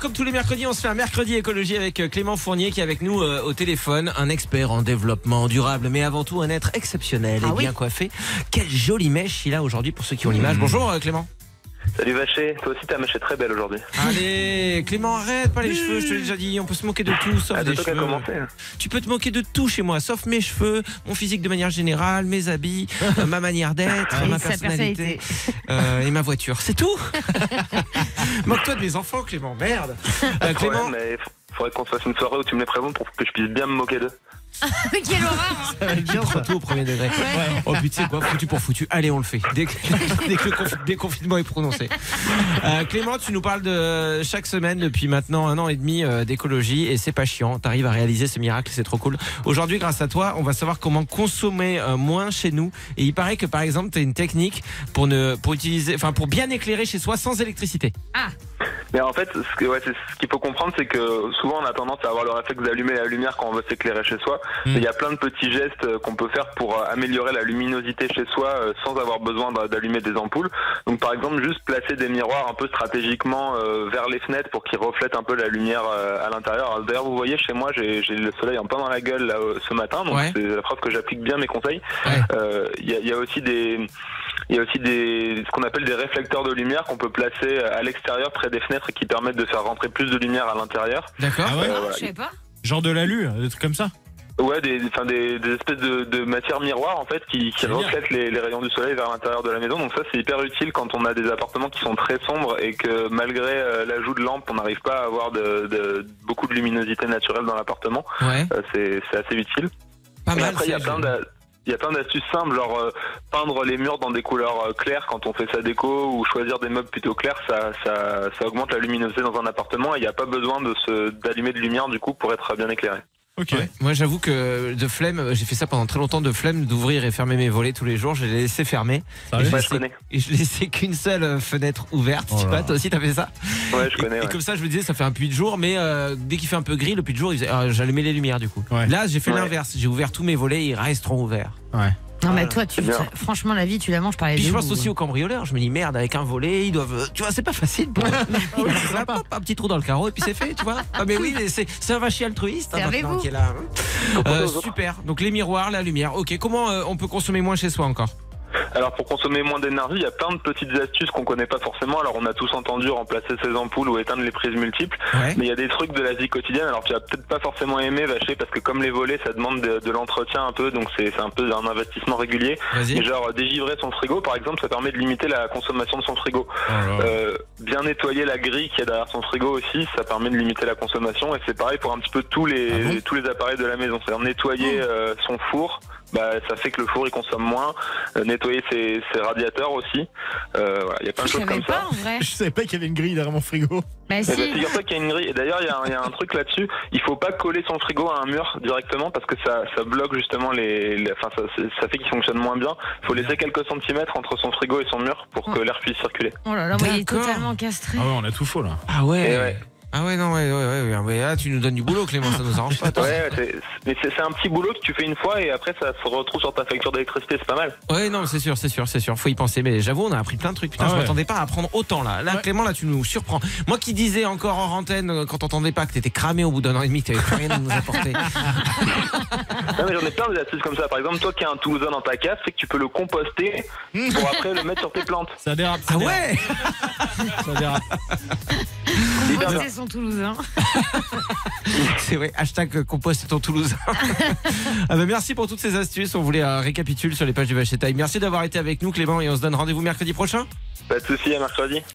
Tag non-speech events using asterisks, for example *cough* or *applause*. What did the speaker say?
comme tous les mercredis, on se fait un mercredi écologie avec euh, Clément Fournier qui est avec nous euh, au téléphone, un expert en développement durable, mais avant tout un être exceptionnel Ah et oui. bien coiffé. Quelle jolie mèche il a aujourd'hui pour ceux qui ont l'image. Bonjour euh, Clément. Salut Vaché, toi aussi ta mèche est très belle aujourd'hui. Allez, Clément, arrête pas les cheveux, je te l'ai déjà dit, on peut se moquer de tout sauf Ah, des cheveux. commencé. Tu peux te moquer de tout chez moi, sauf mes cheveux, mon physique de manière générale, mes habits, *laughs* euh, ma manière d'être, ma personnalité euh, et ma voiture. C'est tout. *laughs* Moque-toi de mes enfants, Clément. Merde. Euh, Clément, Ouais, mais faudrait qu'on se fasse une soirée où tu me les présentes pour que je puisse bien me moquer d'eux. Quelle horreur hein. prends tout au premier degré. Oh putain, quoi, foutu pour foutu. Allez, on le fait. Dès que, *laughs* dès que le confi- déconfinement est prononcé. Euh, Clément, tu nous parles de chaque semaine depuis maintenant un an et demi euh, d'écologie et c'est pas chiant. T'arrives à réaliser ce miracle, c'est trop cool. Aujourd'hui, grâce à toi, on va savoir comment consommer euh, moins chez nous. Et il paraît que par exemple, tu as une technique pour ne pour utiliser, enfin pour bien éclairer chez soi sans électricité. Mais en fait, ce que- ouais, c'est- ce qu'il faut comprendre, c'est que souvent on a tendance à avoir le réflexe d'allumer la lumière quand on veut s'éclairer chez soi. Mm. Mais il y a plein de petits gestes euh, qu'on peut faire pour euh, améliorer la luminosité chez soi euh, sans avoir besoin d'a- d'allumer des ampoules. Donc par exemple, juste placer des miroirs un peu stratégiquement vers les fenêtres pour qu'ils reflètent un peu la lumière à l'intérieur. D'ailleurs, vous voyez, chez moi, j'ai le soleil en plein dans la gueule là, ce matin, donc Ouais. c'est la preuve que j'applique bien mes conseils. Ouais. Euh, Il y, a, il y a aussi des il y a aussi des ce qu'on appelle des réflecteurs de lumière qu'on peut placer à l'extérieur près des fenêtres et qui permettent de faire rentrer plus de lumière à l'intérieur. D'accord. Ah ouais Euh, voilà. Je savais pas. Genre de l'alu, des trucs comme ça Ouais, des, enfin des, des espèces de, de matières miroirs en fait qui, reflètent les, les rayons du soleil vers l'intérieur de la maison. Donc ça c'est hyper utile quand on a des appartements qui sont très sombres et que malgré euh, l'ajout de lampes, on n'arrive pas à avoir de, de- beaucoup de luminosité naturelle dans l'appartement. Ouais. Euh, c'est assez utile. Pas Et mal. après, il y a plein d'a- il y a plein d'astuces simples, genre euh, peindre les murs dans des couleurs euh, claires quand on fait sa déco ou choisir des meubles plutôt clairs, ça, ça, ça augmente la luminosité dans un appartement et il n'y a pas besoin de d'allumer de lumière du coup pour être bien éclairé. Ok. Ouais. Moi, j'avoue que de flemme, j'ai fait ça pendant très longtemps, de flemme d'ouvrir et fermer mes volets tous les jours. Je les laissé fermer. Sérieux Et Ouais, je je connais. Et *laughs* je laissais qu'une seule euh, fenêtre ouverte. Oh tu vois, toi aussi, t'as fait ça Ouais, je connais. et, comme ça, je me disais, ça fait un puits de jour, mais euh, dès qu'il fait un peu gris, le puits de jour, ah, j'allumais les lumières du coup. Ouais. Là, j'ai fait Ouais. l'inverse. J'ai ouvert tous mes volets, ils resteront ouverts. Ouais. Non, mais toi, tu, franchement, la vie, tu la manges par les Puis deux je pense aussi aux cambrioleurs. Je me dis merde, avec un volet, ils doivent. euh, Tu vois, c'est pas facile. Pour... *laughs* C'est sympa, un petit trou dans le carreau et puis c'est fait, tu vois. Ah mais oui, mais c'est un vachier altruiste. hein, Servez-vous. maintenant, qui est là. hein. Euh, super. Donc les miroirs, la lumière. Ok. Comment euh, on peut consommer moins chez soi encore? Alors pour consommer moins d'énergie, il y a plein de petites astuces qu'on connaît pas forcément. Alors on a tous entendu remplacer ses ampoules ou éteindre les prises multiples, Ouais. mais il y a des trucs de la vie quotidienne. Alors tu vas peut-être pas forcément aimer Vacher parce que comme les volets, ça demande de, de l'entretien un peu, donc c'est un peu un investissement régulier. Mais genre dégivrer son frigo par exemple, ça permet de limiter la consommation de son frigo. Oh. Euh, bien nettoyer la grille qui est derrière son frigo aussi, ça permet de limiter la consommation et c'est pareil pour un petit peu tous les Ah bon tous les appareils de la maison. C'est-à-dire nettoyer euh, son four, bah, ça fait que le four il consomme moins. Euh, nettoyer ses, ses radiateurs aussi. Euh, voilà, il y a plein de Je choses savais comme pas, ça. en vrai. Je savais pas qu'il y avait une grille derrière mon frigo. Bah, Eh si. ben, figure-toi qu'il y a une grille. Et d'ailleurs, il y, a un- il y a un truc là-dessus. Il faut pas coller son frigo à un mur directement parce que ça, ça bloque justement les. les- enfin, ça, ça fait qu'il fonctionne moins bien. Il faut laisser quelques centimètres entre son frigo et son mur pour que l'air puisse circuler. Oh là là, moi, il est totalement castré. Ah ouais, on a tout faux là. Ah ouais. Et ouais. Ah ouais non ouais ouais ouais. ouais. Ouais, Là, tu nous donnes du boulot, Clément. Ça nous arrange pas. toi. Ouais, mais c'est un petit boulot que tu fais une fois et après ça se retrouve sur ta facture d'électricité, c'est pas mal. Ouais, non, c'est sûr, c'est sûr, c'est sûr. Faut y penser. Mais j'avoue, on a appris plein de trucs. Putain, Ah je m'attendais pas à apprendre autant là. Là, Ouais. Clément, là, tu nous surprends. Moi qui disais encore en antenne, euh, quand t'entendais pas que t'étais cramé au bout d'un an et demi, que t'avais plus rien à nous apporter. *laughs* Non, mais j'en ai plein des astuces comme ça. Par exemple, toi qui as un Toulousain dans ta cave, c'est que tu peux le composter pour après le mettre sur tes plantes. Ça dérape. ça ah dérape, ouais Ça dérape. *laughs* C'est son Toulousain. C'est vrai. Hashtag euh, compost ton Toulousain. *laughs* ah bah, merci pour toutes ces astuces. On voulait euh, récapituler sur les pages du Vachetail. Merci d'avoir été avec nous, Clément, et on se donne rendez-vous mercredi prochain. Pas de soucis, à mercredi.